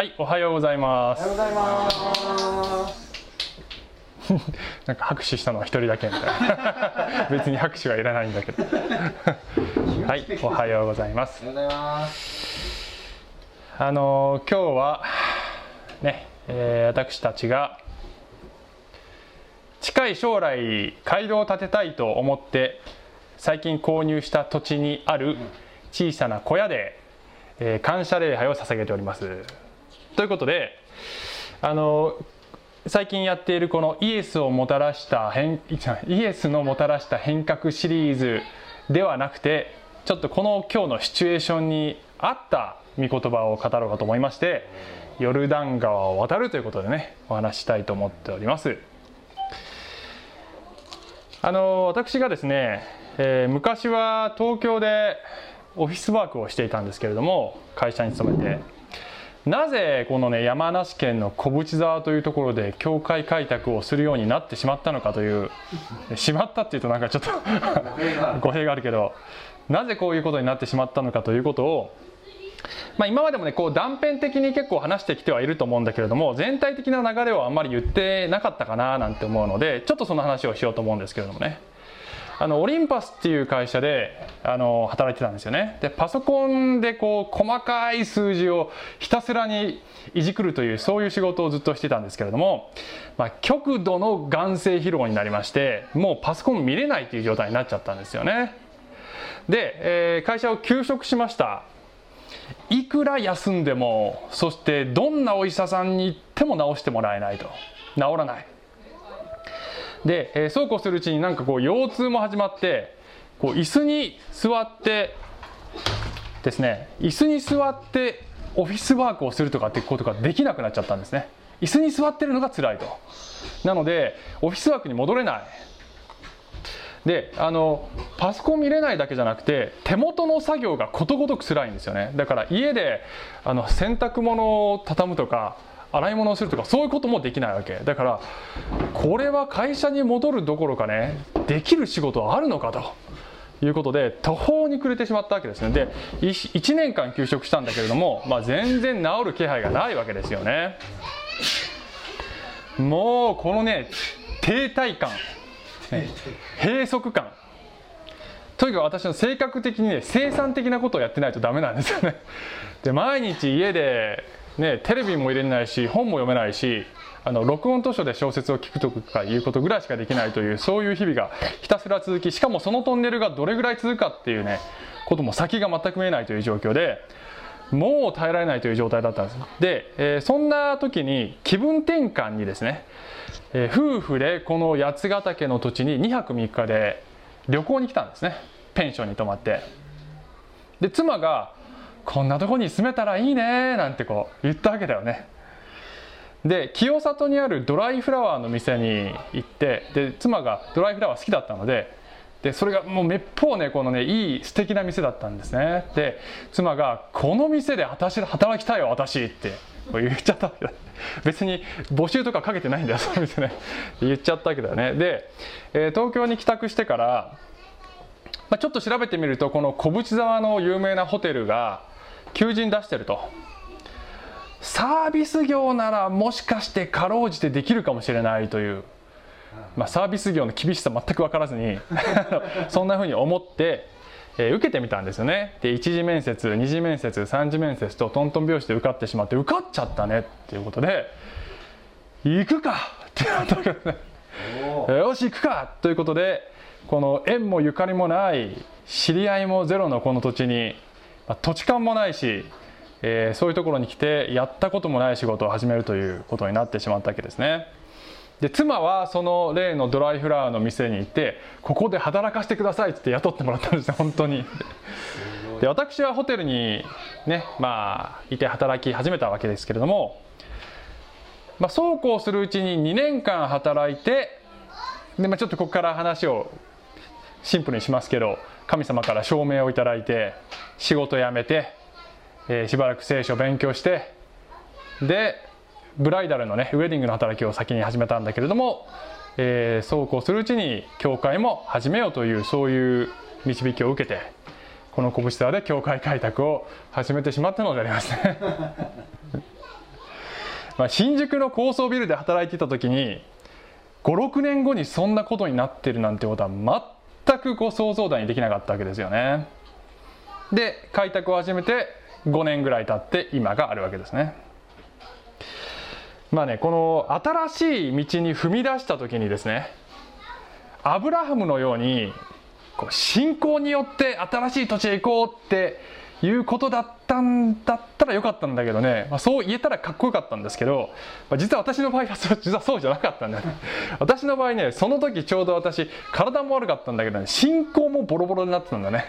はい、おはようございます。おはようございます。なんか拍手したのは一人だけみたいな。別に拍手はいらないんだけど。はい、おはようございます。あのー今日はね、えー私たちが近い将来街道を建てたいと思って最近購入した土地にある小さな小屋で、えー感謝礼拝を捧げております。ということで、あの最近やっているこのイエスをもたらした変 イエスのもたらした変革シリーズではなくてちょっとこの今日のシチュエーションに合った御言葉を語ろうかと思いましてヨルダン川を渡るということでねお話したいと思っております。あの私がですね、えー昔は東京でオフィスワークをしていたんですけれども会社に勤めて。なぜこのね山梨県の小淵沢というところで教会開拓をするようになってしまったのかという しまったっていうとなんかちょっと 語弊があるけどなぜこういうことになってしまったのかということをまあ、今までもねこう断片的に結構話してきてはいると思うんだけれども全体的な流れをあんまり言ってなかったかななんて思うのでちょっとその話をしようと思うんですけれどもね。あのオリンパスっていう会社であの働いてたんですよね。でパソコンでこう細かい数字をひたすらにいじくるというそういう仕事をずっとしてたんですけれども、まあ、極度の眼性疲労になりましてもうパソコン見れないという状態になっちゃったんですよね。で、えー会社を休職しました。いくら休んでもそしてどんなお医者さんに行っても治してもらえないと。治らない。で、えーそうこうするうちになんかこう腰痛も始まってこう椅子に座ってですね椅子に座ってオフィスワークをするとかってことができなくなっちゃったんですね。椅子に座ってるのが辛いと。なのでオフィスワークに戻れない。であのパソコン見れないだけじゃなくて手元の作業がことごとく辛いんですよね。だから家であの洗濯物を畳むとか洗い物をするとかそういうこともできないわけ。だからこれは会社に戻るどころかねできる仕事はあるのかと。いうことで途方に暮れてしまったわけですね。で1年間休職したんだけれども、まあ、全然治る気配がないわけですよね。もうこのね停滞感ね閉塞感。とにかく私の性格的にね生産的なことをやってないとダメなんですよね。で毎日家で、ね、テレビも入れないし本も読めないしあの録音図書で小説を聞くとかいうことぐらいしかできないというそういう日々がひたすら続きしかもそのトンネルがどれぐらい続くかっていうねことも先が全く見えないという状況でもう耐えられないという状態だったんです。で、えーそんな時に気分転換にですね、えー夫婦でこの八ヶ岳の土地に2泊3日で旅行に来たんですね。ペンションに泊まって。で妻が「こんなとこに住めたらいいね」なんてこう言ったわけだよね。で清里にあるドライフラワーの店に行ってで妻がドライフラワー好きだったのででそれがもうめっぽうねこのねいい素敵な店だったんですね。で妻が「この店で私働きたいよ私」って言っちゃったわけだ。別に募集とかかけてないんだよその店ね。言っちゃったわけだよね。で、えー東京に帰宅してから、まあ、ちょっと調べてみるとこの小淵沢の有名なホテルが求人出してると。サービス業ならもしかしてかろうじてできるかもしれないという、まあ、サービス業の厳しさ全く分からずに そんなふうに思って、えー受けてみたんですよね。で1次面接2次面接3次面接とトントン拍子で受かってしまって受かっちゃったねっていうことで行くか！ってなったわけで。すねおよし行くか！ということでこの縁もゆかりもない知り合いもゼロのこの土地に、ま土地勘もないし、えーそういうところに来てやったこともない仕事を始めるということになってしまったわけですね。で妻はその例のドライフラワーの店に行ってここで働かせてくださいって雇ってもらったんですね本当に。で私はホテルにねまあいて働き始めたわけですけれどもまあ、そうこうするうちに2年間働いてで、まあ、ちょっとここから話をシンプルにしますけど神様から証明をいただいて仕事辞めて、えーしばらく聖書を勉強してでブライダルのねウェディングの働きを先に始めたんだけれども、えーそうこうするうちに教会も始めようというそういう導きを受けてこの拳沢で教会開拓を始めてしまったのでありますね。まあ、新宿の高層ビルで働いていた時に56年後にそんなことになってるなんてことは全全くこう想像だにできなかったわけですよね。で開拓を始めて5年ぐらい経って今があるわけですね。まあねこの新しい道に踏み出した時にですねアブラハムのようにこう信仰によって新しい土地へ行こうっていうことだったんだったらよかったんだけどね、まあ、そう言えたらかっこよかったんですけど、まあ、実は私の場合は実はそうじゃなかったんだよね。私の場合ねその時ちょうど私体も悪かったんだけどね。信仰もボロボロになってたんだね。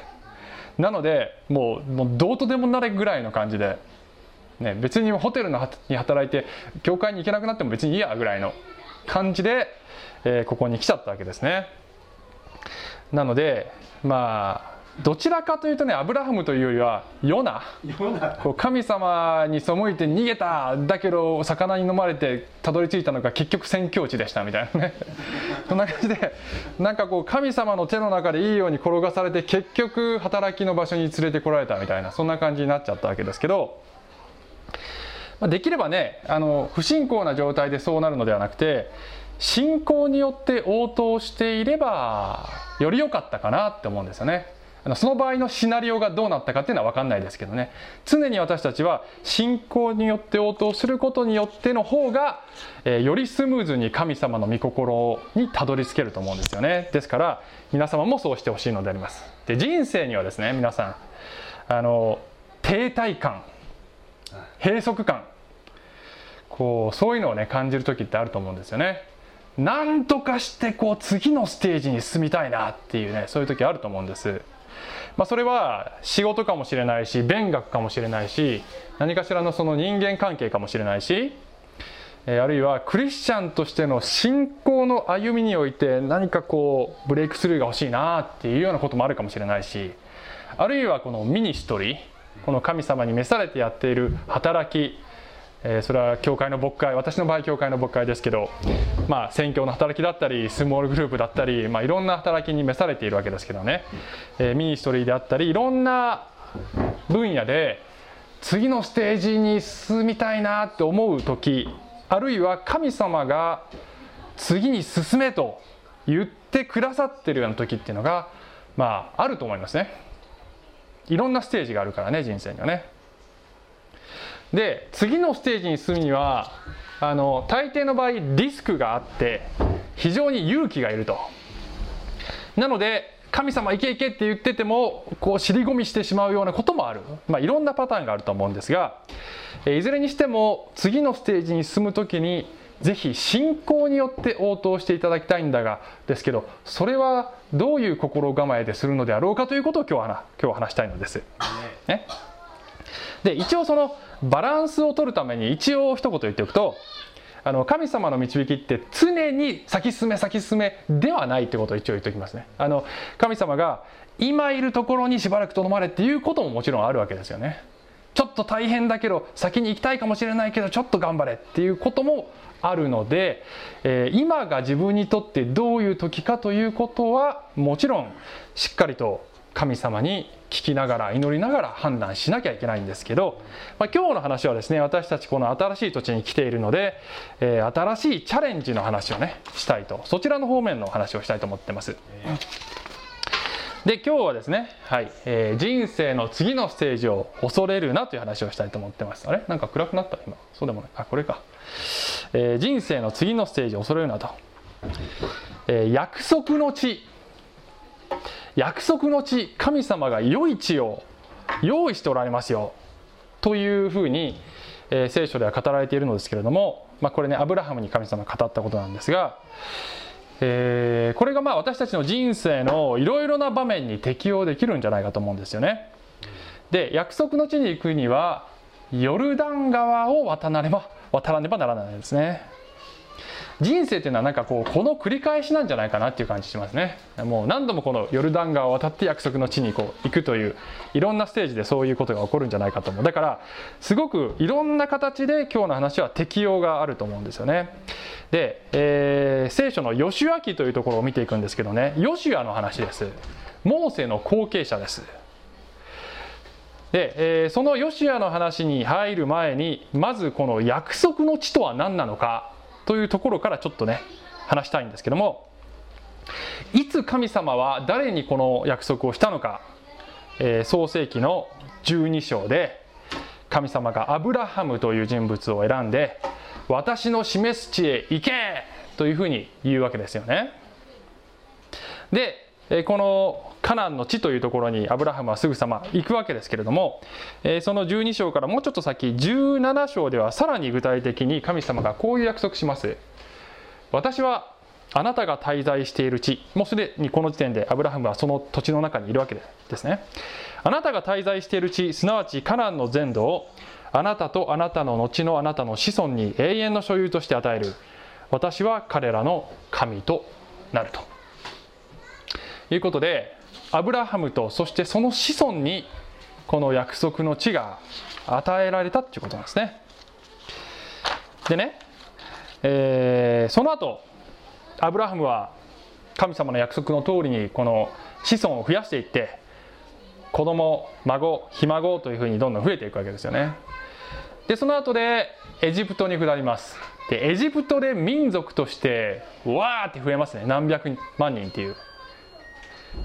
なのでもうもうどうとでもなれぐらいの感じで、ね、別にホテルのに働いて教会に行けなくなっても別にいいやぐらいの感じで、えー、ここに来ちゃったわけですね。なのでまあどちらかというとねアブラハムというよりはヨナ。こう神様に背いて逃げただけど魚に飲まれてたどり着いたのが結局宣教地でしたみたいなね。そんな感じでなんかこう神様の手の中でいいように転がされて結局働きの場所に連れてこられたみたいなそんな感じになっちゃったわけですけど、まあ、できればねあの不信仰な状態でそうなるのではなくて信仰によって応答していればより良かったかなって思うんですよね。その場合のシナリオがどうなったかっていうのは分かんないですけどね。常に私たちは信仰によって応答することによっての方が、えー、よりスムーズに神様の御心にたどり着けると思うんですよね。ですから皆様もそうしてほしいのであります。で人生にはですね皆さんあの停滞感閉塞感こうそういうのをね感じる時ってあると思うんですよね。なんとかしてこう次のステージに進みたいなっていうねそういう時あると思うんです。まあ、それは仕事かもしれないし勉学かもしれないし何かしらのその人間関係かもしれないしえあるいはクリスチャンとしての信仰の歩みにおいて何かこうブレイクスルーが欲しいなっていうようなこともあるかもしれないしあるいはこの ministry この神様に召されてやっている働きえー、それは教会の牧会私の場合教会の牧会ですけど、まあ、宣教の働きだったり small group だったり、まあ、いろんな働きに召されているわけですけどね、えー、 ministry であったりいろんな分野で次のステージに進みたいなって思う時あるいは神様が次に進めと言ってくださってるような時っていうのがまああると思いますね。いろんなステージがあるからね人生にはね。で次のステージに進むにはあの大抵の場合リスクがあって非常に勇気がいると。なので神様行け行けって言っててもこう尻込みしてしまうようなこともある、まあ、いろんなパターンがあると思うんですがいずれにしても次のステージに進む時にぜひ信仰によって応答していただきたいんだがですけどそれはどういう心構えでするのであろうかということを今日は今日話したいのです。ね、で一応そのバランスを取るために一応一言言っておくとあの神様の導きって常に先進め先進めではないってことを一応言っておきますね。あの神様が今いるところにしばらくとどまれっていうことももちろんあるわけですよね。ちょっと大変だけど先に行きたいかもしれないけどちょっと頑張れっていうこともあるので、えー、今が自分にとってどういう時かということはもちろんしっかりと神様に聞きながら祈りながら判断しなきゃいけないんですけど、まあ、今日の話はですね私たちこの新しい土地に来ているので、えー、新しいチャレンジの話をねしたいとそちらの方面の話をしたいと思ってます。で今日はですね、はいえー、人生の次のステージを恐れるなという話をしたいと思ってます。あれ？なんか暗くなった？今。そうでもない。あこれか、えー、人生の次のステージを恐れるなと、えー、約束の地。約束の地神様が良い地を用意しておられますよというふうに、えー、聖書では語られているのですけれども、まあ、これねアブラハムに神様語ったことなんですが、えー、これがまあ私たちの人生のいろいろな場面に適用できるんじゃないかと思うんですよね。で約束の地に行くにはヨルダン川を渡らねば渡らねばならないですね。人生っていうのはなんかこうこの繰り返しなんじゃないかなっていう感じしますね。もう何度もこのヨルダン川を渡って約束の地にこう行くといういろんなステージでそういうことが起こるんじゃないかと思う。だからすごくいろんな形で今日の話は適用があると思うんですよね。で、えー、聖書のヨシュア記というところを見ていくんですけどね。ヨシュアの話です。モーセの後継者です。で、えーそのヨシアの話に入る前にまずこの約束の地とは何なのか。というところからちょっとね話したいんですけどもいつ神様は誰にこの約束をしたのか、えー創世紀の12章で神様がアブラハムという人物を選んで私の示す地へ行けというふうに言うわけですよね。でえこのカナンの地というところにアブラハムはすぐさま行くわけですけれども、えその12章からもうちょっと先17章ではさらに具体的に神様がこういう約束します。私はあなたが滞在している地もうすでにこの時点でアブラハムはその土地の中にいるわけですね。あなたが滞在している地すなわちカナンの全土をあなたとあなたの後のあなたの子孫に永遠の所有として与える。私は彼らの神となると。いうことでアブラハムとそしてその子孫にこの約束の地が与えられたっていうことなんですね。でね、えーその後アブラハムは神様の約束の通りにこの子孫を増やしていって子供孫ひ孫というふうにどんどん増えていくわけですよね。でその後でエジプトに下ります。でエジプトで民族としてわーって増えますね。何百万人っていう。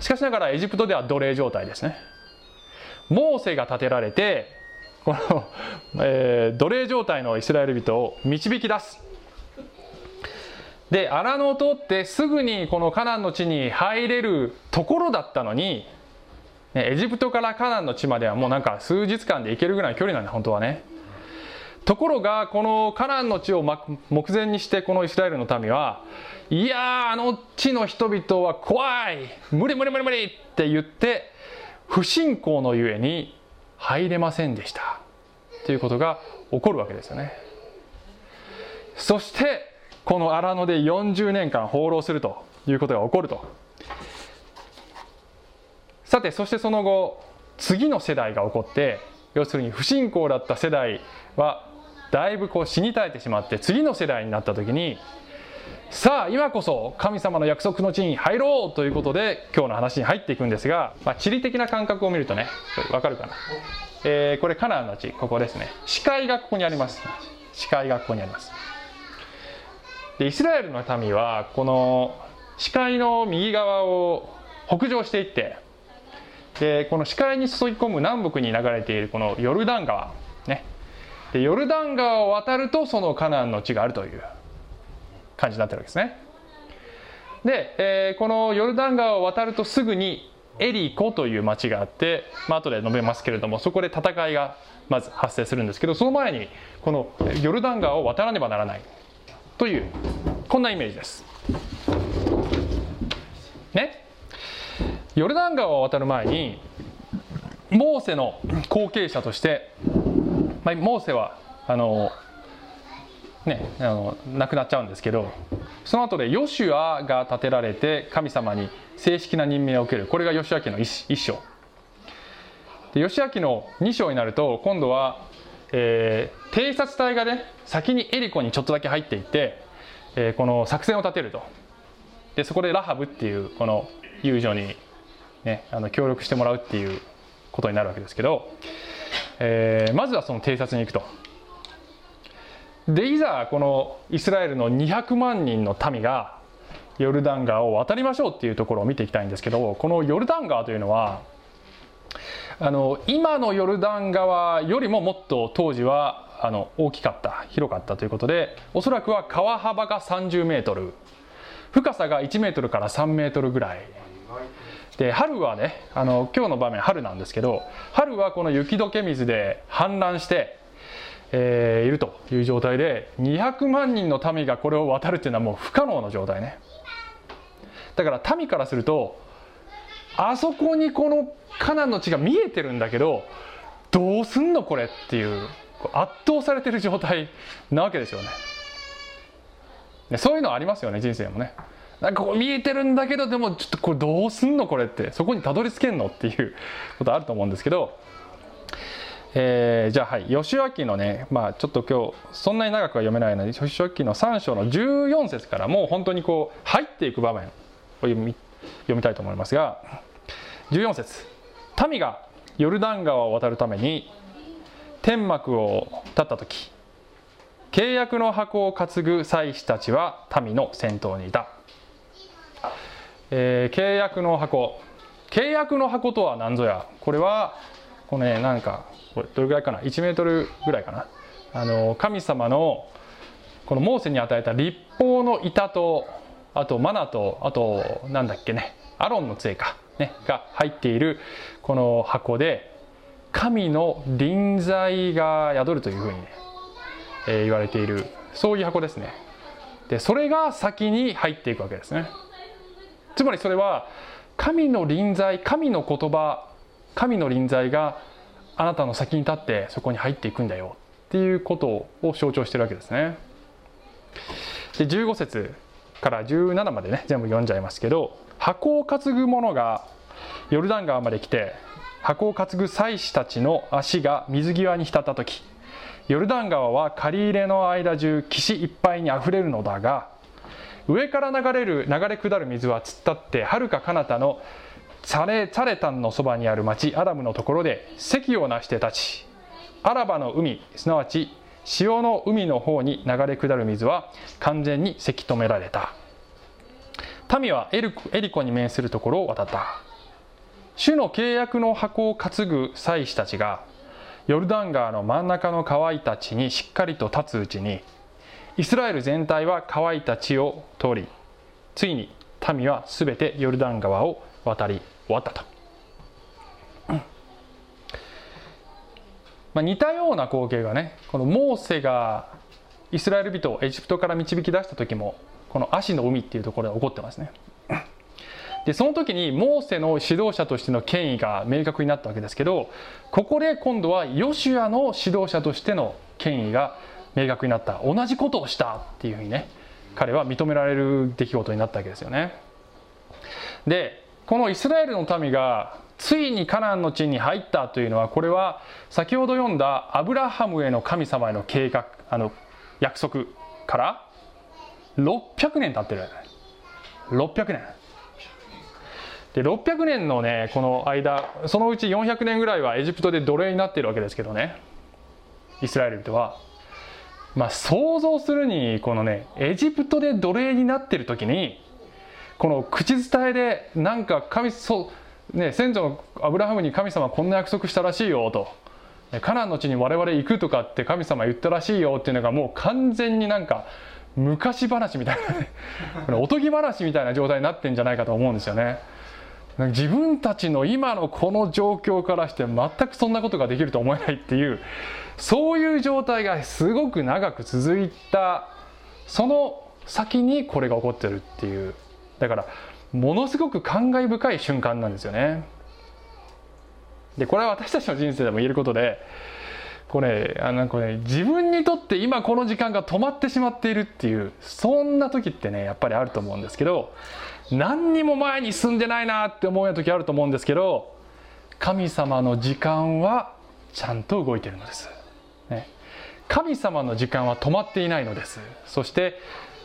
しかしながらエジプトでは奴隷状態ですね。モーセが建てられてこの、えー奴隷状態のイスラエル人を導き出す。で荒野を通ってすぐにこのカナンの地に入れるところだったのにエジプトからカナンの地まではもうなんか数日間で行けるぐらいの距離なんで本当はね。ところがこのカナンの地を目前にしてこのイスラエルの民はいやあの地の人々は怖い。無理無理無理無理って言って不信仰のゆえに入れませんでした。ということが起こるわけですよね。そしてこの荒野で40年間放浪するということが起こると。さてそしてその後次の世代が起こって要するに不信仰だった世代はだいぶこう死に絶えてしまって次の世代になった時にさあ今こそ神様の約束の地に入ろうということで今日の話に入っていくんですが、まあ、地理的な感覚を見るとねこれ分かるかな、えーこれカナンの地ここですね。視界がここにあります。視界がここにあります。でイスラエルの民はこの視界の右側を北上していってでこの視界に注ぎ込む南北に流れているこのヨルダン川ね。でヨルダン川を渡るとそのカナンの地があるという感じになってるわけですね。で、えーこのヨルダン川を渡るとすぐにエリコという町があって、まあ後で述べますけれどもそこで戦いがまず発生するんですけどその前にこのヨルダン川を渡らねばならないというこんなイメージです。ね。ヨルダン川を渡る前にモーセの後継者として、まあ、モーセはあのねあの亡くなっちゃうんですけどその後でヨシュアが建てられて神様に正式な任命を受ける。これがヨシュア記の一一章。でヨシュア記の2章になると今度は、えー偵察隊がね先にエリコにちょっとだけ入っていって、えーこの作戦を立てると。でそこでラハブっていうこの遊女に、ね、あの協力してもらうっていうことになるわけですけど、えーまずはその偵察に行くと。でいざこのイスラエルの200万人の民がヨルダン川を渡りましょうっていうところを見ていきたいんですけどこのヨルダン川というのはあの今のヨルダン川よりももっと当時はあの大きかった広かったということでおそらくは川幅が30メートル深さが1メートルから3メートルぐらい。で春はねあの今日の場面春なんですけど春はこの雪解け水で氾濫して、えーいるという状態で200万人の民がこれを渡るっていうのはもう不可能な状態ね。だから民からするとあそこにこのカナンの地が見えてるんだけどどうすんのこれっていう圧倒されてる状態なわけですよね。そういうのありますよね人生もね。なんかこう見えてるんだけどでもちょっとこれどうすんのこれってそこにたどり着けんのっていう ことあると思うんですけど、えーじゃあはい吉脇のねまあちょっと今日そんなに長くは読めないので吉脇の3章の14節からもう本当にこう入っていく場面を読み読みたいと思いますが14節民がヨルダン川を渡るために天幕を立った時契約の箱を担ぐ祭司たちは民の先頭にいた、えー契約の箱。契約の箱とは何ぞや。これはこのねなんかこれどれぐらいかな？1メートルぐらいかな？あの神様のこのモーセに与えた立法の板とあとマナとあとなんだっけね？アロンの杖か、ね、が入っているこの箱で神の臨在が宿るというふうにね、えー言われている。そういう箱ですね。でそれが先に入っていくわけですね。つまりそれは神の臨在神の言葉神の臨在があなたの先に立ってそこに入っていくんだよっていうことを象徴してるわけですね。で15節から17までね全部読んじゃいますけど箱を担ぐ者がヨルダン川まで来て箱を担ぐ祭司たちの足が水際に浸った時ヨルダン川は借り入れの間中岸いっぱいにあふれるのだが上から流れる流れ下る水は突っ立ってはるか彼方のチャレチャレタンのそばにある町アダムのところで席をなして立ちアラバの海すなわち潮の海の方に流れ下る水は完全にせき止められた。民はエルエリコに面するところを渡った。主の契約の箱を担ぐ祭司たちがヨルダン川の真ん中の乾いた地にしっかりと立つうちにイスラエル全体は乾いた地を通りついに民はすべてヨルダン川を渡り終わったと、まあ、似たような光景がねこのモーセがイスラエル人をエジプトから導き出した時もこの足の海っていうところで起こってますね。でその時にモーセの指導者としての権威が明確になったわけですけどここで今度はヨシュアの指導者としての権威が明明確になった。同じことをしたっていうふうにね彼は認められる出来事になったわけですよね。でこのイスラエルの民がついにカナンの地に入ったというのはこれは先ほど読んだアブラハムへの神様への計画あの約束から600年経ってる600年。で600年のねこの間そのうち400年ぐらいはエジプトで奴隷になってるわけですけどね。イスラエル人は。まあ想像するにこのねエジプトで奴隷になってる時にこの口伝えでなんか神そうね先祖のアブラハムに神様こんな約束したらしいよとカナンの地に我々行くとかって神様言ったらしいよっていうのがもう完全になんか昔話みたいな これおとぎ話みたいな状態になってんじゃないかと思うんですよね。自分たちの今のこの状況からして全くそんなことができると思えないっていうそういう状態がすごく長く続いたその先にこれが起こってるっていうだからものすごく感慨深い瞬間なんですよね。でこれは私たちの人生でも言えることでこれあなんかね自分にとって今この時間が止まってしまっているっていうそんな時ってねやっぱりあると思うんですけど何にも前に進んでないなって思うような時あると思うんですけど神様の時間はちゃんと動いてるのです、神様の時間は止まっていないのです。そして、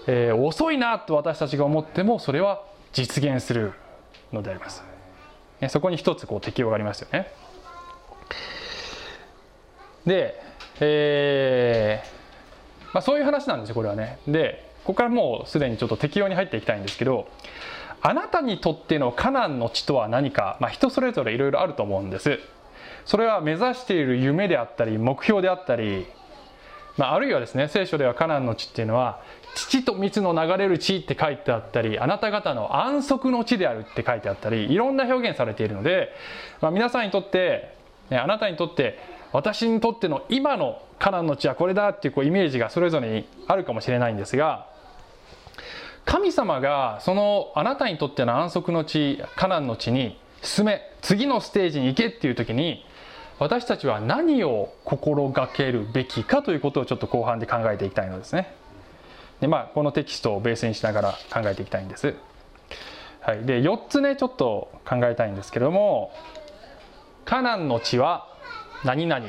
えー遅いなと私たちが思ってもそれは実現するのであります、ね、そこに一つこう適用がありますよね。で、えーまあ、そういう話なんですよこれはね。でここからもうすでにちょっと適用に入っていきたいんですけどあなたにとってのカナンの地とは何か、まあ、人それぞれいろいろあると思うんです。それは目指している夢であったり目標であったり、まあ、あるいはですね聖書ではカナンの地っていうのは父と蜜の流れる地って書いてあったりあなた方の安息の地であるって書いてあったりいろんな表現されているので、まあ、皆さんにとって、ね、あなたにとって私にとっての今のカナンの地はこれだっていうこうイメージがそれぞれにあるかもしれないんですが神様がそのあなたにとっての安息の地カナンの地に進め次のステージに行けっていう時に私たちは何を心がけるべきかということをちょっと後半で考えていきたいのですね。でまあこのテキストをベースにしながら考えていきたいんです。はい、で4つねちょっと考えたいんですけどもカナンの地は何々。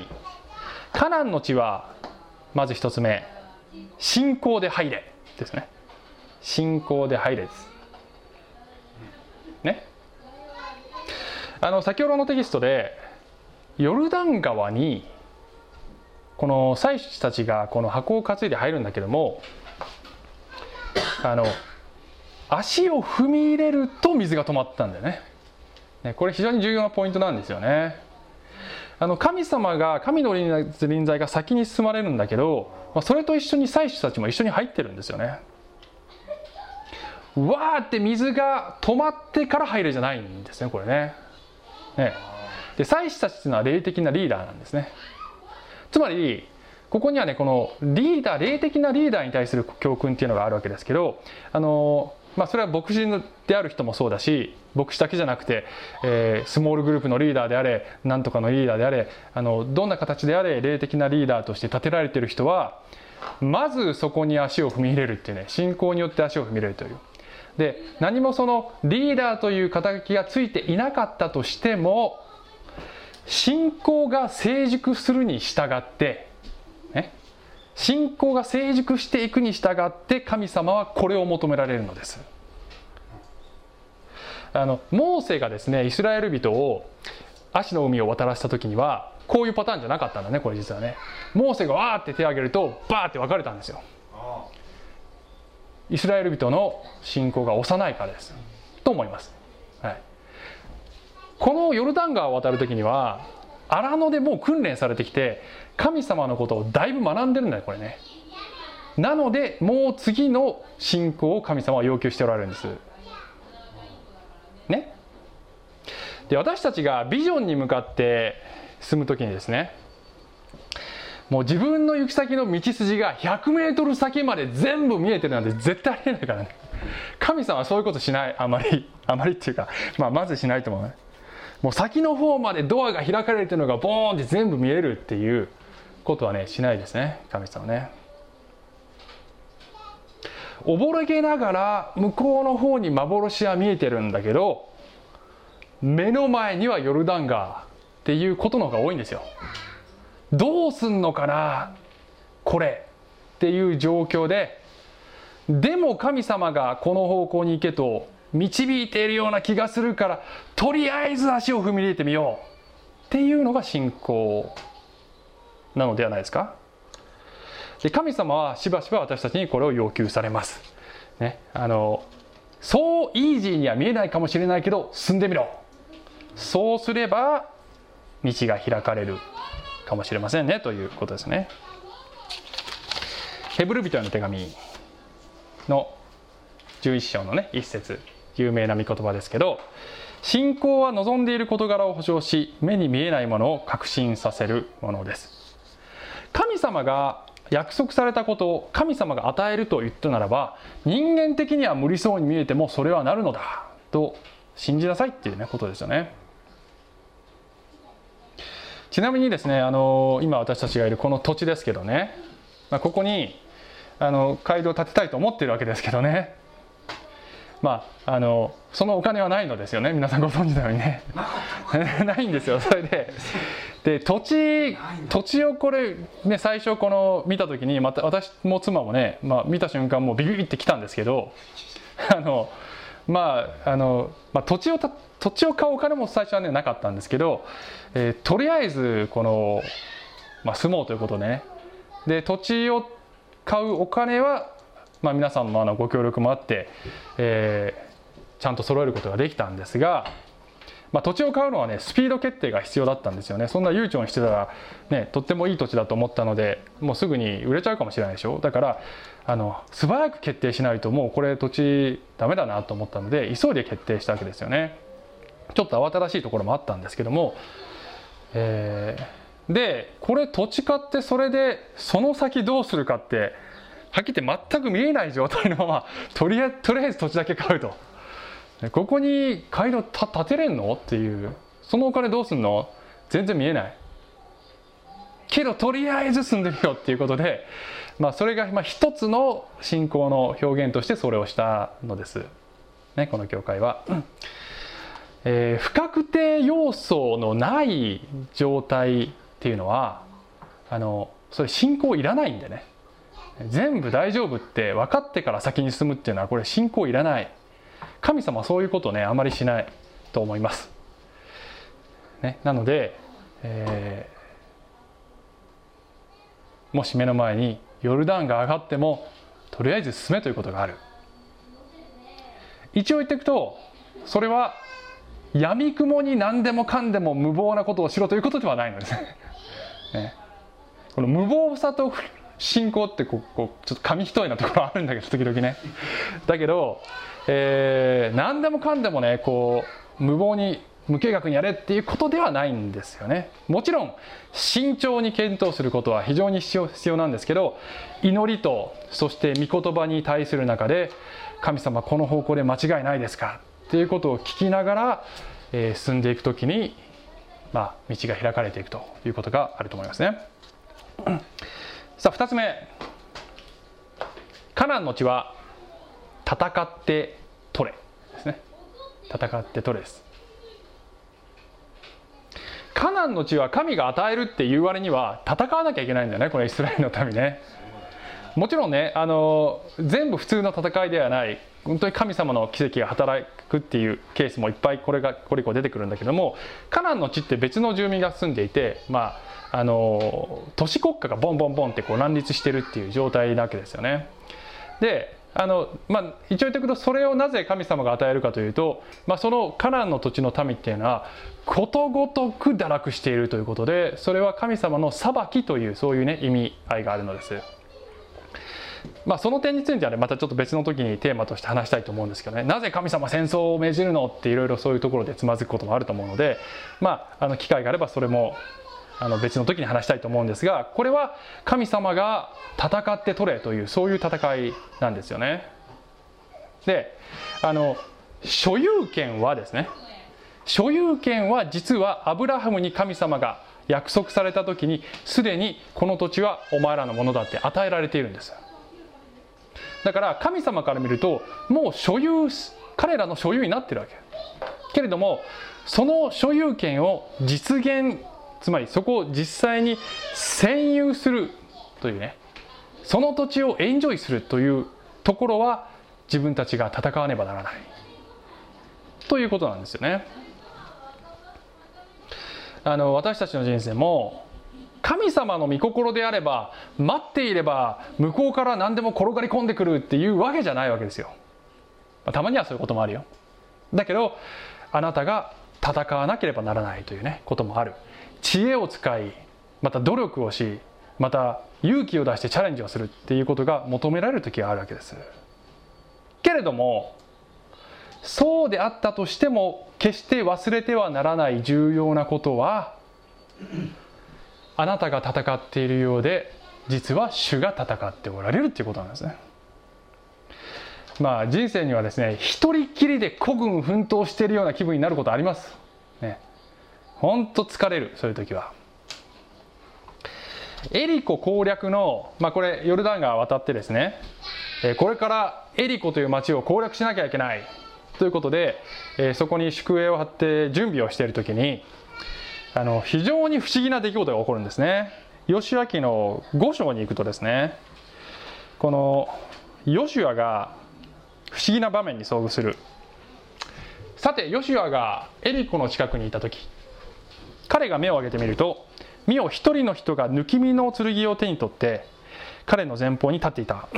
カナンの地はまず1つ目信仰で入れ。ですね。信仰で入れです。ね。あの先ほどのテキストでヨルダン川にこの祭司たちがこの箱を担いで入るんだけどもあの足を踏み入れると水が止まったんだよね。ねこれ非常に重要なポイントなんですよね。あの神様が神の臨在が先に進まれるんだけどまあそれと一緒に祭司たちも一緒に入ってるんですよね。わーって水が止まってから入るじゃないんですねこれね。ね。で祭司たちっていうのは霊的なリーダーなんですね。つまりここにはねこのリーダー霊的なリーダーに対する教訓っていうのがあるわけですけどあのまあ、それは牧師である人もそうだし牧師だけじゃなくて、えー、スモールグループのリーダーであれなんとかのリーダーであれあのどんな形であれ霊的なリーダーとして立てられている人はまずそこに足を踏み入れるっていうね信仰によって足を踏み入れるという。で何もそのリーダーという肩書きがついていなかったとしても信仰が成熟するに従ってね信仰が成熟していくに従って神様はこれを求められるのです。あのモーセがですねイスラエル人を足の海を渡らせた時にはこういうパターンじゃなかったんだねこれ実はね。モーセがわーって手を挙げるとバーって分かれたんですよ。イスラエル人の信仰が幼いからです。と思います、はい、このヨルダン川を渡る時には荒野でもう訓練されてきて神様のことをだいぶ学んでるんだよこれね。なのでもう次の信仰を神様は要求しておられるんです。ね。で私たちがビジョンに向かって進む時にですねもう自分の行き先の道筋が100メートル先まで全部見えてるなんて絶対ありえないからね。神様はそういうことしない。あまりあまりっていうか、まあ、まずしないと思うね。もう先の方までドアが開かれてるのがボーンって全部見えるっていうことはねしないですね神様ね。おぼろげながら向こうの方に幻は見えてるんだけど目の前にはヨルダン川っていうことの方が多いんですよ。どうすんのかなこれっていう状況ででも神様がこの方向に行けと導いているような気がするからとりあえず足を踏み入れてみようっていうのが信仰なのではないですか？で神様はしばしば私たちにこれを要求されます、ね、あのそうイージーには見えないかもしれないけど進んでみろ。そうすれば道が開かれるかもしれませんねということですね。ヘブル人への手紙の11章のね一節。有名な御言葉ですけど信仰は望んでいる事柄を保証し目に見えないものを確信させるものです。神様が約束されたことを神様が与えると言ったならば人間的には無理そうに見えてもそれはなるのだと信じなさいっていうねことですよね。ちなみにですねあの今私たちがいるこの土地ですけどね、まあ、ここにあの街道を建てたいと思ってるわけですけどねまああのそのお金はないのですよね。皆さんご存知のようにね。ないんですよ。それでで土地土地をこれね最初この見た時にまた私も妻もね、まあ、見た瞬間もうビビビってきたんですけどあのまああの、まあ、土地を土地を買うお金も最初はねなかったんですけど、えー、とりあえずこの、まあ、住もうということでね。で土地を買うお金は、まあ、皆さんのあのご協力もあって、えー、ちゃんと揃えることができたんですが、まあ、土地を買うのはねスピード決定が必要だったんですよねそんな悠長にしてたら、ね、とってもいい土地だと思ったのでもうすぐに売れちゃうかもしれないでしょだからあの素早く決定しないともうこれ土地ダメだなと思ったので急いで決定したわけですよね。ちょっと慌ただしいところもあったんですけども、えー、でこれ土地買ってそれでその先どうするかってはっきり言って全く見えない状態のままとりあえず土地だけ買うと。ここに街道建てれんの？っていう。そのお金どうすんの？全然見えない。けどとりあえず住んでみようっていうことで、まあ、それがまあ一つの信仰の表現としてそれをしたのです、ね、この教会は。えー、不確定要素のない状態っていうのはあのそれ信仰いらないんでね。全部大丈夫って分かってから先に進むっていうのはこれ信仰いらない。神様はそういうことねあまりしないと思います、ね、なので、えー、もし目の前にヨルダンが上がってもとりあえず進めということがある。一応言っていくとそれは闇雲に何でもかんでも無謀なことをしろということではないのです。ね。この無謀さと信仰ってこうこうちょっと紙一重なところあるんだけど時々ね。だけど、えー、何でもかんでもねこう無謀に無計画にやれっていうことではないんですよね。もちろん慎重に検討することは非常に必要必要なんですけど祈りとそして御言葉に対する中で神様この方向で間違いないですかっていうことを聞きながら、えー、進んでいく時に、まあ、道が開かれていくということがあると思いますね。さあ2つ目。カナンの地は戦って取れ。ですね。戦って取れです。カナンの地は神が与えるっていう割には戦わなきゃいけないんだよねこれイスラエルの民ね。もちろんねあの全部普通の戦いではない本当に神様の奇跡が働くっていうケースもいっぱいこれがこれ以降出てくるんだけどもカナンの地って別の住民が住んでいてまああの都市国家がボンボンボンってこう乱立してるっていう状態なわけですよね。であのまあ、一応言っておくとそれをなぜ神様が与えるかというと、まあ、そのカナンの土地の民っていうのはことごとく堕落しているということでそれは神様の裁きというそういうね意味合いがあるのです。まあ、その点についてはねまたちょっと別の時にテーマとして話したいと思うんですけどねなぜ神様戦争を命じるのっていろいろそういうところでつまずくこともあると思うので、まあ、あの機会があればそれもあの別の時に話したいと思うんですがこれは神様が戦って取れというそういう戦いなんですよね。であの所有権はですね所有権は実はアブラハムに神様が約束された時にすでにこの土地はお前らのものだって与えられているんです。だから神様から見るともう所有彼らの所有になってるわけけれどもその所有権を実現つまりそこを実際に占有するというねその土地をエンジョイするというところは自分たちが戦わねばならないということなんですよね。あの私たちの人生も神様の御心であれば待っていれば向こうから何でも転がり込んでくるっていうわけじゃないわけですよ。またまにはそういうこともあるよ。だけどあなたが戦わなければならないというねこともある。知恵を使いまた努力をしまた勇気を出してチャレンジをするっていうことが求められる時があるわけです。けれどもそうであったとしても決して忘れてはならない重要なことはあなたが戦っているようで実は主が戦っておられるっていうことなんですね。まあ人生にはですね一人きりで孤軍奮闘しているような気分になることあります。ね。ほんと疲れるそういう時は。エリコ攻略の、まあ、これヨルダン川渡ってですねこれからエリコという町を攻略しなきゃいけないということでそこに宿営を張って準備をしている時にあの非常に不思議な出来事が起こるんですね。吉明の五章に行くとですねこのヨシュアが不思議な場面に遭遇する。さてヨシュアがエリコの近くにいた時彼が目を上げてみると見よ一人の人が抜き身の剣を手に取って彼の前方に立っていた。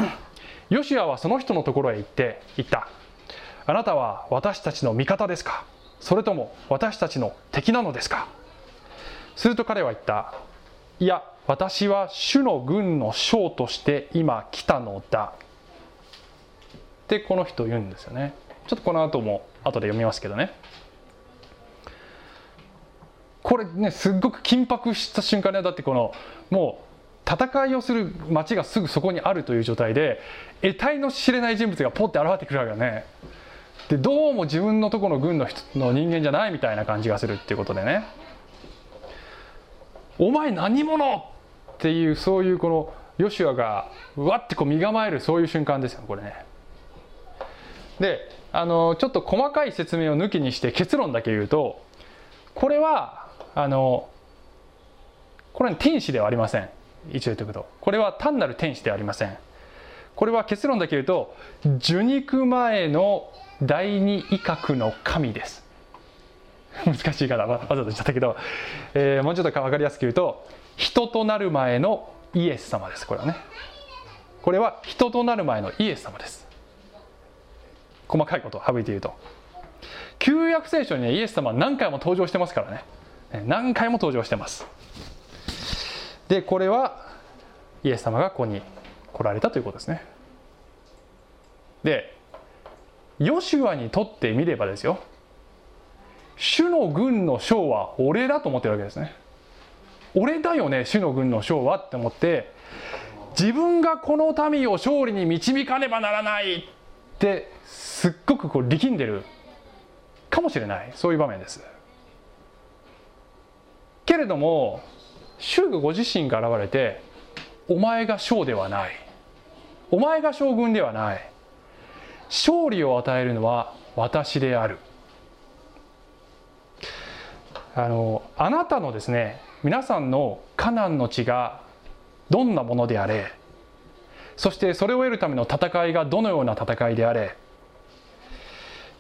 ヨシュアはその人のところへ行って言ったあなたは私たちの味方ですか？それとも私たちの敵なのですか？すると彼は言った。いや私は主の軍の将として今来たのだ。ってこの人言うんですよね。ちょっとこの後も後で読みますけどね。これねすっごく緊迫した瞬間ね。だってこのもう戦いをする町がすぐそこにあるという状態で得体の知れない人物がポッて現れてくるわけだね。でどうも自分のとこの軍の人の人間じゃないみたいな感じがするっていうことでね。お前何者っていうそういうこのヨシュアがうわってこう身構えるそういう瞬間ですよこれね。であのちょっと細かい説明を抜きにして結論だけ言うとこれはあのこれは天使ではありません。一応言っておくと。これは単なる天使ではありません。これは結論だけ言うと受肉前の第二威嚇の神です。難しい言い方わわざと言っちゃったけど、えーもうちょっと分かりやすく言うと人となる前のイエス様です。これはね。これは人となる前のイエス様です。細かいことを省いて言うと。旧約聖書にねイエス様は何回も登場してますからね何回も登場してます。でこれはイエス様がここに来られたということですね。でヨシュアにとってみればですよ。主の軍の将は俺だと思ってるわけですね。俺だよね主の軍の将はって思って自分がこの民を勝利に導かねばならないってすっごくこう力んでるかもしれない。そういう場面です。けれども主がご自身が現れてお前が将ではない。お前が将軍ではない。勝利を与えるのは私である。あのあなたのですね皆さんのカナンの地がどんなものであれそしてそれを得るための戦いがどのような戦いであれ、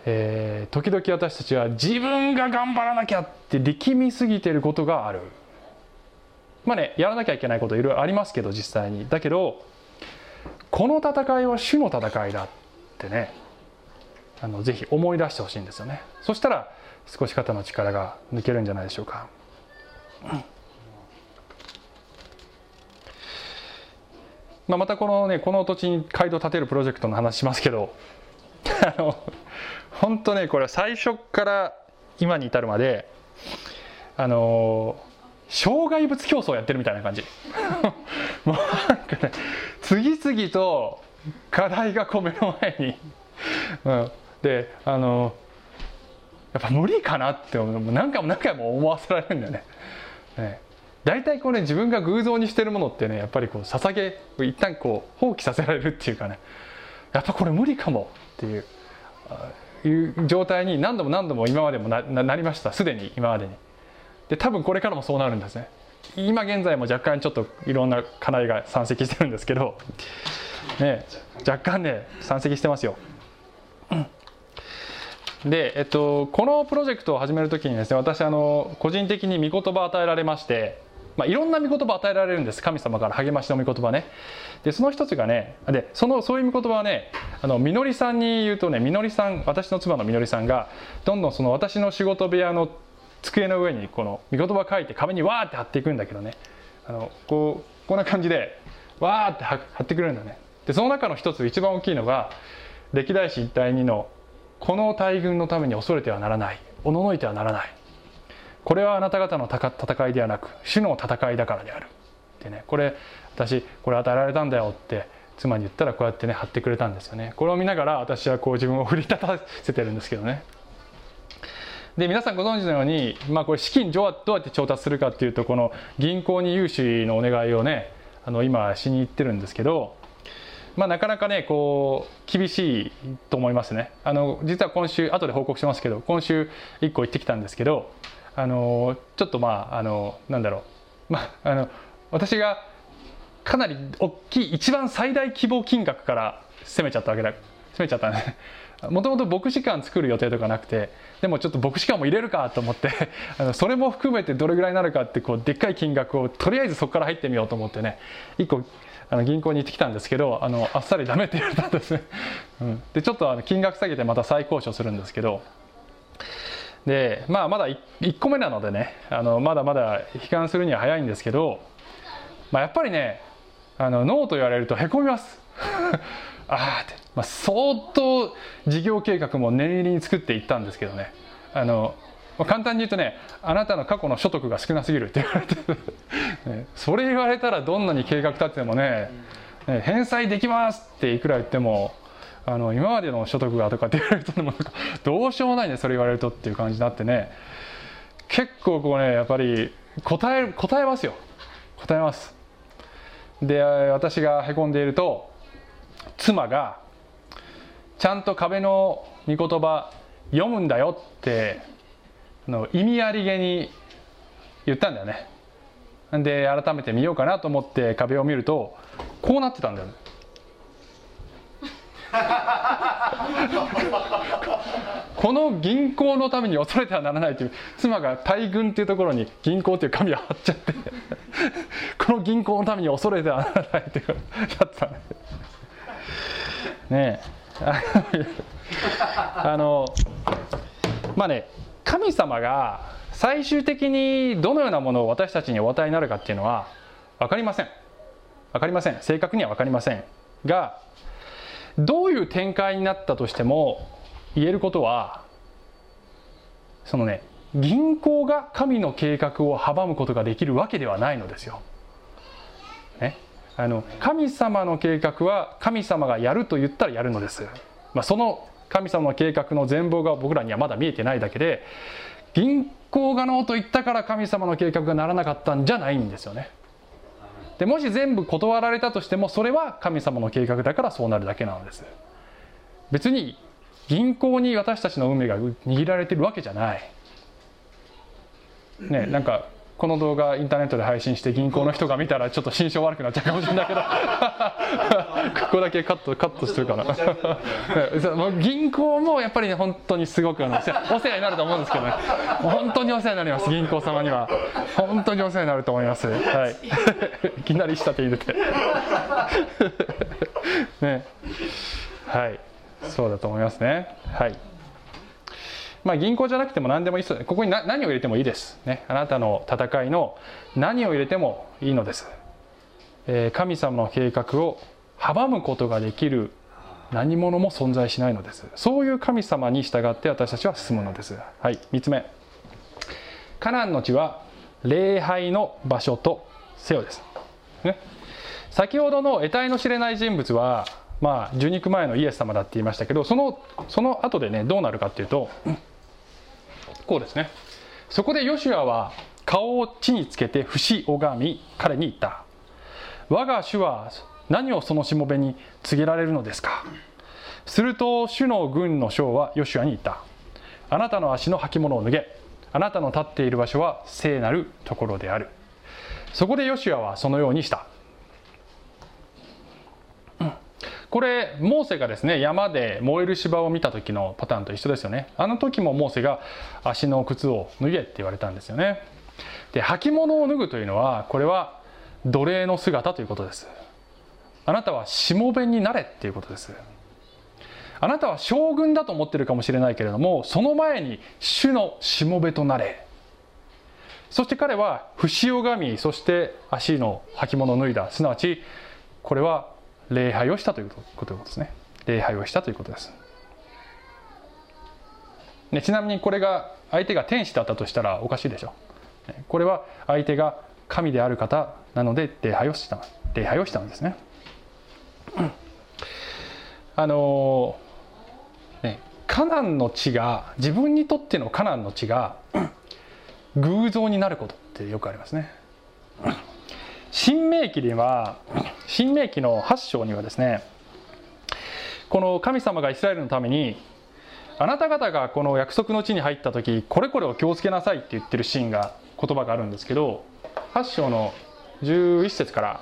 えー時々私たちは自分が頑張らなきゃって力みすぎてることがある。まあねやらなきゃいけないこといろいろありますけど実際に。だけどこの戦いは主の戦いだってねあのぜひ思い出してほしいんですよね。そしたら少し肩の力が抜けるんじゃないでしょうか。まあ、またこのねこの土地に街道を建てるプロジェクトの話しますけど あの本当ねこれ最初から今に至るまであの障害物競争やってるみたいな感じ。もうなんかね次々と課題がこう目の前に、うん、であのやっぱ無理かなって思う何回も何回も思わせられるんだよね。ね。大体こうね自分が偶像にしてるものってねやっぱりこう捧げ一旦こう放棄させられるっていうかね。やっぱこれ無理かもっていういう状態に何度も何度も今までもななりました。すでに今までに。で多分これからもそうなるんですね。今現在も若干ちょっといろんな課題が山積してるんですけど、ね、若干ね山積してますよ。うん。で、えっと、このプロジェクトを始めるときにですね私あの個人的に御言葉を与えられまして、まあ、いろんな御言葉を与えられるんです。神様から励ましの御言葉ね。でその一つがねでそのそういう御言葉はねあのみのりさんに言うとねみのりさん私の妻のみのりさんがどんどんその私の仕事部屋の机の上にこの御言葉書いて壁にわーって貼っていくんだけどね。あのこうこんな感じでわーって貼ってくれるんだね。でその中の一つ一番大きいのが歴代史一体2のこの大軍のために恐れてはならない。おののいてはならない。これはあなた方の戦いではなく主の戦いだからである。ってねこれ私これ与えられたんだよって妻に言ったらこうやってね貼ってくれたんですよね。これを見ながら私はこう自分を奮い立たせてるんですけどね。で皆さんご存知のように、まあ、これ資金どうやって調達するかっていうとこの銀行に融資のお願いをねあの今しに行ってるんですけどまあ、なかなかねこう厳しいと思いますね。あの実は今週後で報告しますけど今週1個行ってきたんですけどあのちょっとまああのなんだろう、まあ、あの私がかなり大きい一番最大規模金額から攻めちゃったわけだ。攻めちゃったね。もともと牧師館作る予定とかなくてでもちょっと牧師館も入れるかと思って あのそれも含めてどれぐらいになるかってこうでっかい金額をとりあえずそこから入ってみようと思ってね1個あの銀行に行ってきたんですけどあのあっさりダメって言われたんですね、うん、でちょっとあの金額下げてまた再交渉するんですけど。でまあまだ 1, 個目なのでねあのまだまだ悲観するには早いんですけど、まあ、やっぱりねあのノーと言われるとへこみます。ああって、まあ、相当事業計画も念入りに作っていったんですけどね。あのまあ簡単に言うとねあなたの過去の所得が少なすぎるって言われて、ねそれ言われたらどんなに計画立ててもねね返済できますっていくら言ってもあの今までの所得がとかって言われるとでもどうしようもないねそれ言われるとっていう感じになってね。結構こうねやっぱり答え答えますよ。答えます。で私がへこんでいると妻がちゃんと壁の御言葉読むんだよってあの意味ありげに言ったんだよね。で改めて見ようかなと思って壁を見るとこうなってたんだよね。この銀行のために恐れてはならないという妻が大軍っていうところに銀行という紙を貼っちゃって この銀行のために恐れてはならないというやったねえ。あのまあね神様が最終的にどのようなものを私たちにお与えになるかっていうのは分かりません分かりません正確には分かりませんがどういう展開になったとしても言えることはそのね銀行が神の計画を阻むことができるわけではないのですよ。ね、あの神様の計画は神様がやると言ったらやるのです。まあ、その神様の計画の全貌が僕らにはまだ見えてないだけで銀行がノーと言ったから神様の計画がならなかったんじゃないんですよね。でもし全部断られたとしてもそれは神様の計画だからそうなるだけなのです。別に銀行に私たちの運命が握られてるわけじゃない。ね、なんかこの動画インターネットで配信して銀行の人が見たらちょっと心象悪くなっちゃうかもしれないけど。ここだけカットカットしてるかな銀行もやっぱりね本当にすごくあのお世話になると思うんですけどね。本当にお世話になります銀行様には。本当にお世話になると思います。はい。いきなり下手入れて。ね。はい。そうだと思いますね。はいまあ、銀行じゃなくても何でもいいです。ここに何を入れてもいいです、ね、あなたの戦いの何を入れてもいいのです、えー、神様の計画を阻むことができる。何者も存在しないのです。そういう神様に従って私たちは進むのです。はい。3つ目。カナンの地は礼拝の場所とせよです、ね、先ほどの得体の知れない人物はまあ受肉前のイエス様だって言いましたけどそのその後でねどうなるかっていうとこうですね。そこでヨシュアは顔を地につけて節拝み彼に言った。我が主は何をそのしもべに告げられるのですか。すると主の軍の将はヨシュアに言った。あなたの足の履物を脱げ。あなたの立っている場所は聖なるところである。そこでヨシュアはそのようにした。これモーセがですね山で燃える芝を見た時のパターンと一緒ですよね。あの時もモーセが足の靴を脱げって言われたんですよね。で履物を脱ぐというのはこれは奴隷の姿ということです。あなたはしもべになれっていうことです。あなたは将軍だと思ってるかもしれないけれどもその前に主のしもべとなれ。そして彼は節をがみそして足の履物を脱いだ。すなわちこれは礼拝をしたということですね。礼拝をしたということです、ね、ちなみにこれが相手が天使だったとしたらおかしいでしょこれは相手が神である方なので礼拝をした礼拝をしたんですね。あのねカナンの地が自分にとってのカナンの地が 偶像になることってよくありますね。新明記では新明記の8章にはですねこの神様がイスラエルのためにあなた方がこの約束の地に入った時これこれを気をつけなさいって言ってるシーンが言葉があるんですけど8章の11節から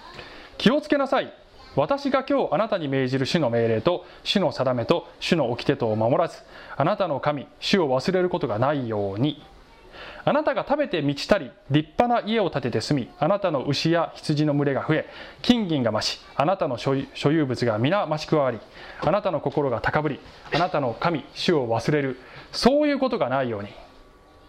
「気をつけなさい。私が今日あなたに命じる主の命令と主の定めと主の掟とを守らずあなたの神主を忘れることがないように。あなたが食べて満ちたり立派な家を建てて住みあなたの牛や羊の群れが増え金銀が増しあなたの所有物が皆増し加わりあなたの心が高ぶりあなたの神主を忘れるそういうことがないように。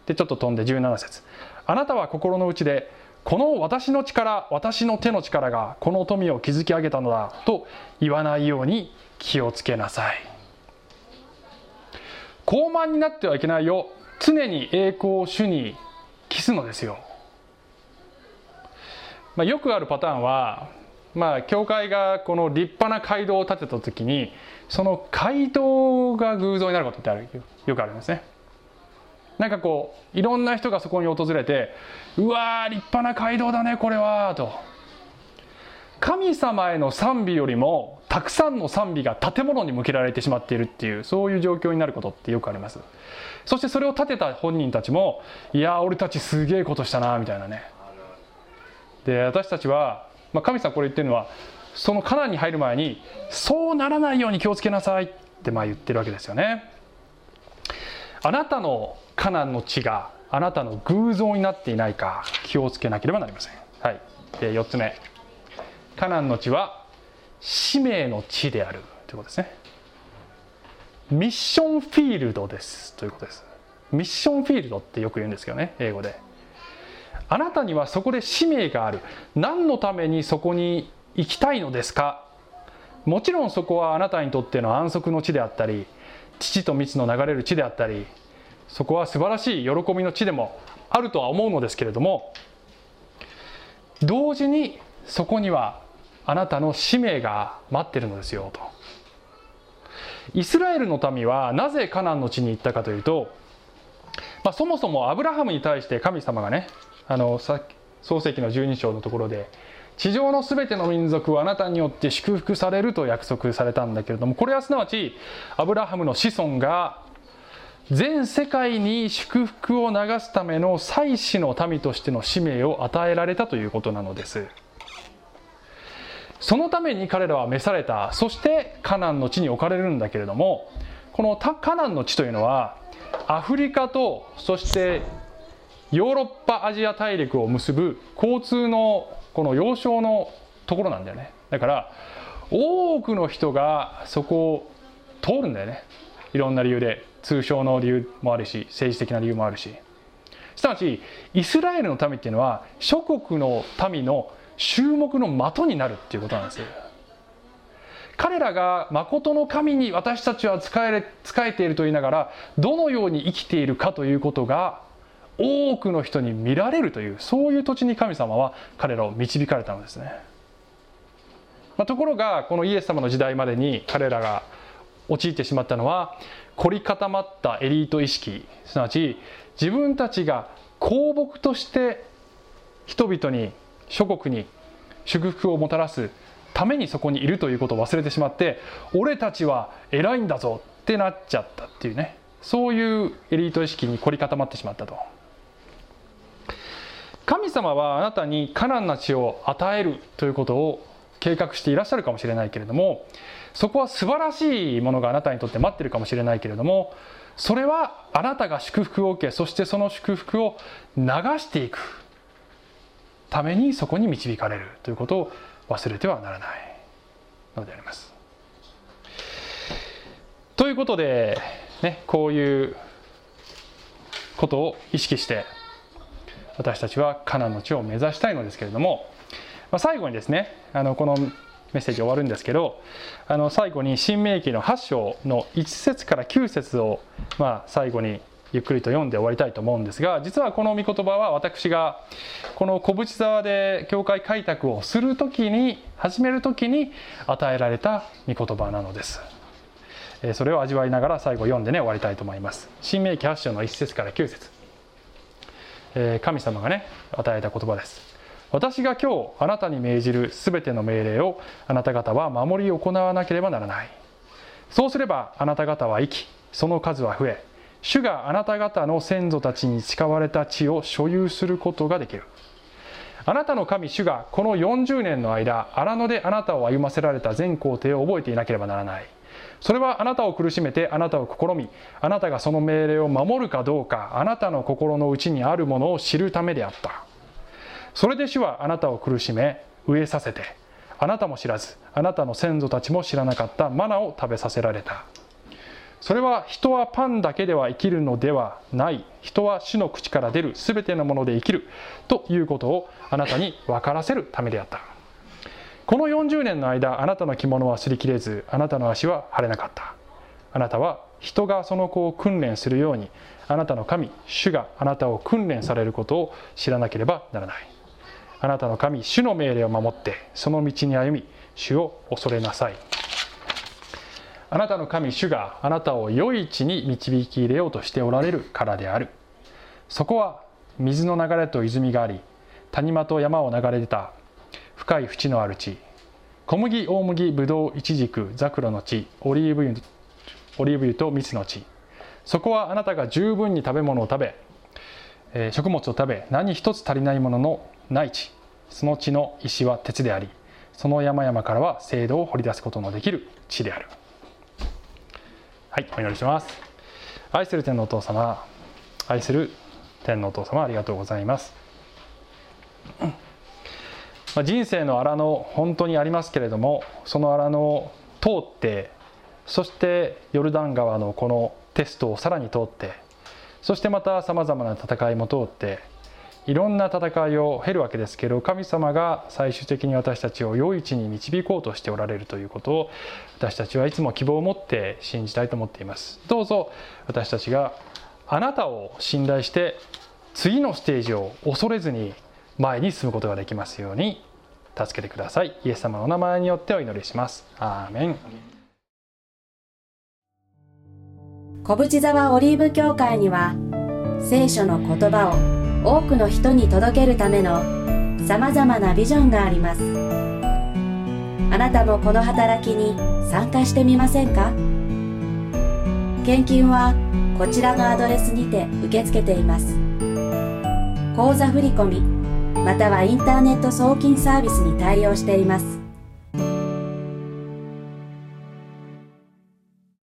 でちょっと飛んで17節。あなたは心の内でこの私の力私の手の力がこの富を築き上げたのだと言わないように気をつけなさい。高慢になってはいけないよ。常に栄光を主に期すのですよ。まあ、よくあるパターンは、まあ、教会がこの立派な街道を建てた時にその街道が偶像になることってあるよくあるんですね。なんかこういろんな人がそこに訪れて「うわー立派な街道だねこれは」と。神様への賛美よりもたくさんの賛美が建物に向けられてしまっているっていうそういう状況になることってよくあります。そしてそれを立てた本人たちもいや俺たちすげえことしたなみたいなね。で私たちは、まあ、神様これ言ってるのはそのカナンに入る前にそうならないように気をつけなさいってまあ言ってるわけですよね。あなたのカナンの地があなたの偶像になっていないか気をつけなければなりません、はい、で4つ目。カナンの地は使命の地であるということですね。ミッションフィールドです。ということです。ミッションフィールドってよく言うんですけどね英語で。あなたにはそこで使命がある。何のためにそこに行きたいのですか？もちろんそこはあなたにとっての安息の地であったり父と蜜の流れる地であったりそこは素晴らしい喜びの地でもあるとは思うのですけれども同時にそこにはあなたの使命が待ってるのですよと。イスラエルの民はなぜカナンの地に行ったかというと、まあ、そもそもアブラハムに対して神様がねあの創世紀の12章のところで地上のすべての民族はあなたによって祝福されると約束されたんだけれどもこれはすなわちアブラハムの子孫が全世界に祝福を流すための祭司の民としての使命を与えられたということなのです。そのために彼らは召された。そしてカナンの地に置かれるんだけれどもこのカナンの地というのはアフリカとそしてヨーロッパアジア大陸を結ぶ交通のこの要衝のところなんだよね。だから多くの人がそこを通るんだよね。いろんな理由で。通商の理由もあるし政治的な理由もあるし。すなわちイスラエルの民っていうのは諸国の民の注目の的になるっていうことなんですよ。彼らが誠の神に私たちは仕ええていると言いながらどのように生きているかということが多くの人に見られるというそういう土地に神様は彼らを導かれたのですね、まあ、ところがこのイエス様の時代までに彼らが陥ってしまったのは凝り固まったエリート意識すなわち自分たちが公僕として人々に諸国に祝福をもたらすためにそこにいるということを忘れてしまって俺たちは偉いんだぞってなっちゃったっていうね。そういうエリート意識に凝り固まってしまったと。神様はあなたにカナンな地を与えるということを計画していらっしゃるかもしれないけれどもそこは素晴らしいものがあなたにとって待ってるかもしれないけれどもそれはあなたが祝福を受けそしてその祝福を流していく。ためにそこに導かれるということを忘れてはならないのであります。ということで、ね、こういうことを意識して私たちはカナンの地を目指したいのですけれども、まあ、最後にですねあのこのメッセージ終わるんですけどあの最後に「新明記」の8章の1節から9節を、まあ、最後にゆっくりと読んで終わりたいと思うんですが実はこの御言葉は私がこの小淵沢で教会開拓をする時に始める時に与えられた御言葉なのです。それを味わいながら最後読んでね終わりたいと思います。新明記8章の1節から9節。神様がね与えた言葉です。私が今日あなたに命じるすべての命令をあなた方は守り行わなければならない。そうすればあなた方は生きその数は増え主があなた方の先祖たちに誓われた地を所有することができる。あなたの神主がこの40年の間荒野であなたを歩ませられた全工程を覚えていなければならない。それはあなたを苦しめてあなたを試みあなたがその命令を守るかどうかあなたの心の内にあるものを知るためであった。それで主はあなたを苦しめ飢えさせてあなたも知らずあなたの先祖たちも知らなかったマナを食べさせられた。それは人はパンだけでは生きるのではない。人は主の口から出る全てのもので生きる。ということをあなたに分からせるためであった。この40年の間あなたの着物は擦り切れずあなたの足は腫れなかった。あなたは人がその子を訓練するようにあなたの神主があなたを訓練されることを知らなければならない。あなたの神主の命令を守ってその道に歩み主を恐れなさい。あなたの神主があなたを良い地に導き入れようとしておられるからである。そこは水の流れと泉があり谷間と山を流れ出た深い淵のある地。小麦大麦ぶどういちじくザクロの地オリーブ油オリーブ油と蜜の地。そこはあなたが十分に食べ物を食べ、えー、食物を食べ何一つ足りないもののない地。その地の石は鉄でありその山々からは精度を掘り出すことのできる地である。はいお祈りします。愛する天のお父様愛する天のお父様ありがとうございます。ま、人生の荒野本当にありますけれどもその荒野を通ってそしてヨルダン川のこのテストをさらに通ってそしてまたさまざまな戦いも通っていろんな戦いを経るわけですけど神様が最終的に私たちを良い位置に導こうとしておられるということを私たちはいつも希望を持って信じたいと思っています。どうぞ私たちがあなたを信頼して次のステージを恐れずに前に進むことができますように助けてください。イエス様のお名前によってお祈りします。アーメン。小淵沢オリーブ教会には聖書の言葉を多くの人に届けるためのさまざまなビジョンがあります。あなたもこの働きに参加してみませんか？献金はこちらのアドレスにて受け付けています。口座振込またはインターネット送金サービスに対応しています。